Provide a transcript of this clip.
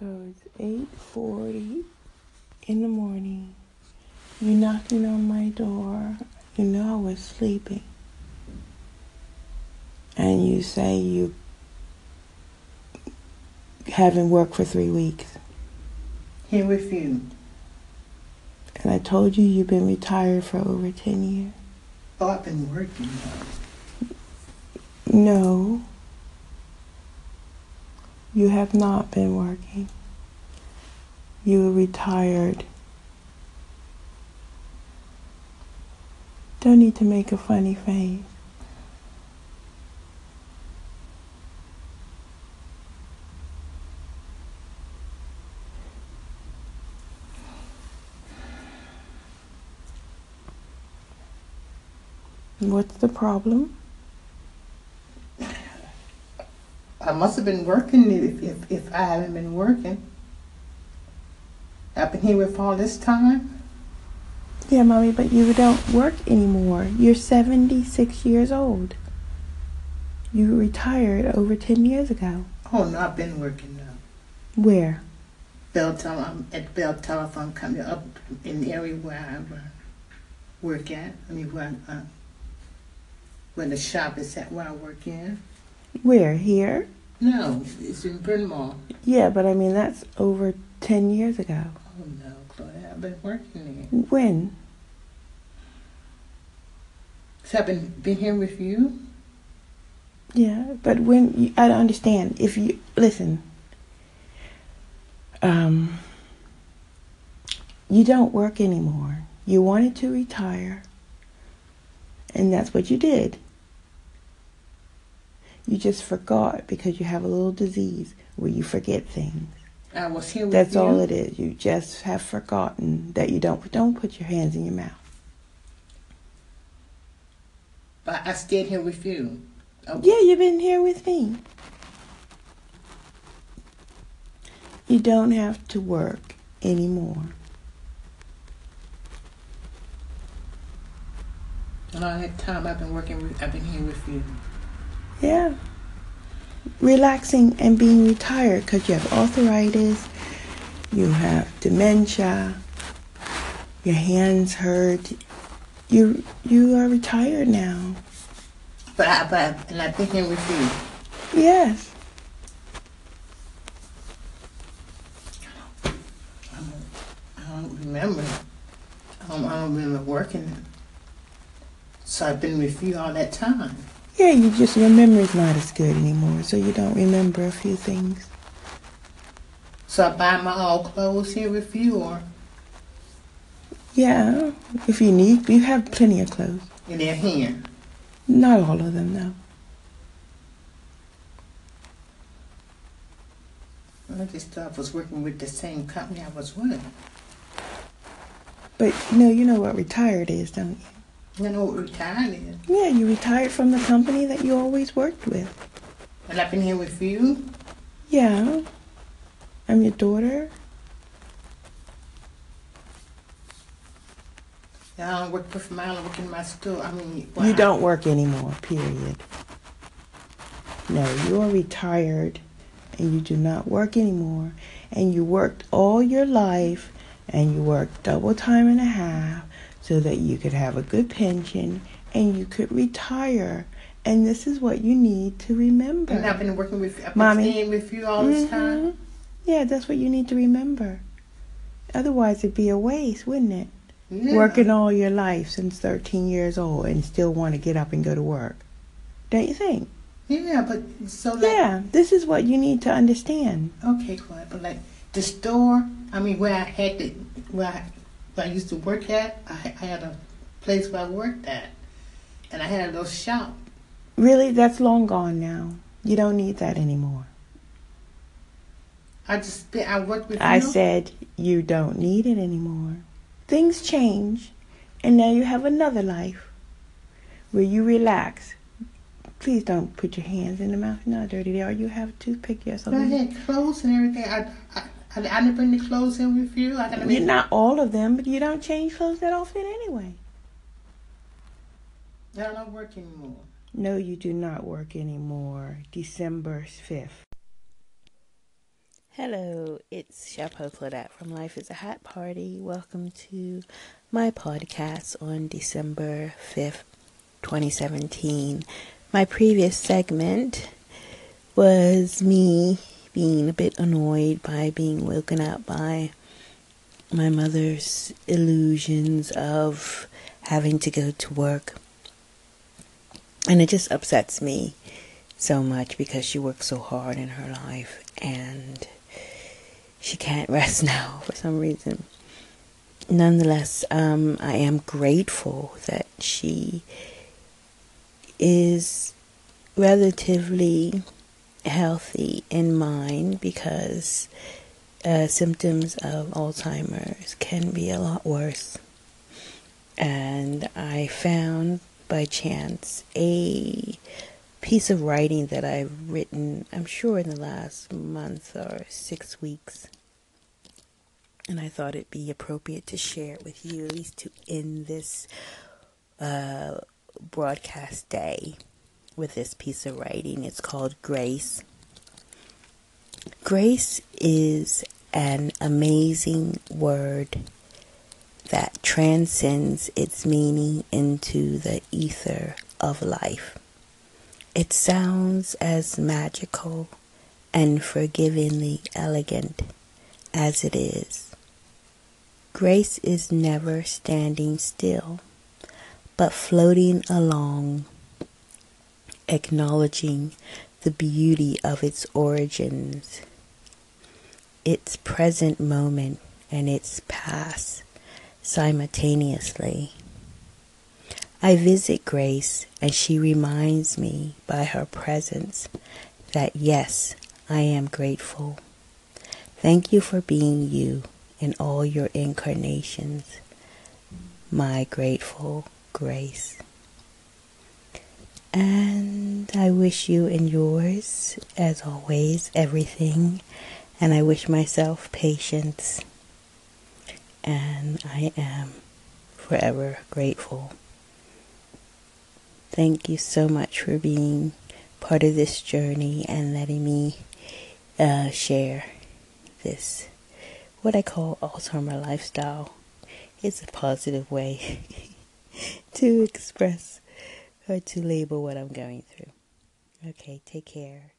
So it's eight forty in the morning. You're knocking on my door. You know I was sleeping. And you say you haven't worked for three weeks. Here with you. And I told you you've been retired for over 10 years. Oh, I've been working. No. You have not been working. You were retired. Don't need to make a funny face. What's the problem? I must have been working if, if, if I haven't been working. I've been here with all this time. Yeah, mommy, but you don't work anymore. You're 76 years old. You retired over 10 years ago. Oh no, I've been working now. Where? Bell Tele- I'm at Bell Telephone Company up in the area where I uh, work at. I mean where uh, where the shop is at where I work in. Where? Here? No, it's in Bryn Mawr. Yeah, but I mean, that's over 10 years ago. Oh no, Claudia, I've been working When? there. So I've been been here with you. Yeah, but when you, I don't understand. If you listen, um, you don't work anymore. You wanted to retire, and that's what you did. You just forgot because you have a little disease where you forget things. I was here with you. That's you. all it is. You just have forgotten that you don't don't put your hands in your mouth. But I stayed here with you. Yeah, you've been here with me. You don't have to work anymore. And all that time I've been working with, I've been here with you. Yeah. Relaxing and being retired because you have arthritis, you have dementia, your hands hurt. You you are retired now. But I, but and I've been here with you. Yes. I don't remember. I don't, I don't remember working. So I've been with you all that time. Yeah, you just your memory's not as good anymore, so you don't remember a few things. So I buy my old clothes here with you, or Yeah, if you need, you have plenty of clothes. and they're here. Not all of them, though. I just thought I was working with the same company I was with. But you know, you know what retired is, don't you? You know what retired is. Yeah, you retired from the company that you always worked with. And I've been here with you. Yeah, I'm your daughter. Yeah, I don't work for mile. I work in my store. I mean, You don't work anymore, period. No, you are retired and you do not work anymore. And you worked all your life and you worked double time and a half so that you could have a good pension and you could retire. And this is what you need to remember. And I've been working with. I've been Mommy. staying with you all this time. Mhm. Yeah, that's what you need to remember. Otherwise, it'd be a waste, wouldn't it? Yeah. Working all your life since 13 years old and still want to get up and go to work. Don't you think? Yeah, but so like. Yeah, this is what you need to understand. Okay, Claude, but like the store, I mean, where I had to, where I, where I used to work at, I, I had a place where I worked at, and I had a little shop. Really, that's long gone now. You don't need that anymore. I just I worked with I you. said you don't need it anymore. Things change, and now you have another life where you relax. Please don't put your hands in the mouth. Not dirty there. You have a toothpick But I had clothes and everything. I, I, I, I didn't bring the clothes in with you. I gotta You're make. not all of them, but you don't change clothes that often anyway. I don't work anymore. No, you do not work anymore. December 5th. Hello, it's Chapeau Claudette from Life is a Hat Party. Welcome to my podcast on December 5th, 2017. My previous segment was me being a bit annoyed by being woken up by my mother's illusions of having to go to work. And it just upsets me so much because she works so hard in her life and she can't rest now for some reason. Nonetheless, um, I am grateful that she is relatively healthy in mind because uh, symptoms of Alzheimer's can be a lot worse. And I found by chance a piece of writing that I've written, I'm sure in the last month or six weeks. And I thought it'd be appropriate to share it with you, at least to end this uh, broadcast day with this piece of writing. It's called Grace. Grace is an amazing word that transcends its meaning into the ether of life. It sounds as magical and forgivingly elegant as it is. Grace is never standing still, but floating along, acknowledging the beauty of its origins, its present moment, and its past simultaneously. I visit Grace, and she reminds me by her presence that yes, I am grateful. Thank you for being you in all your incarnations, my grateful Grace. And I wish you and yours, as always, everything. And I wish myself patience. And I am forever grateful. Thank you so much for being part of this journey and letting me uh, share this, what I call Alzheimer lifestyle. It's a positive way to express or to label what I'm going through. Okay, take care.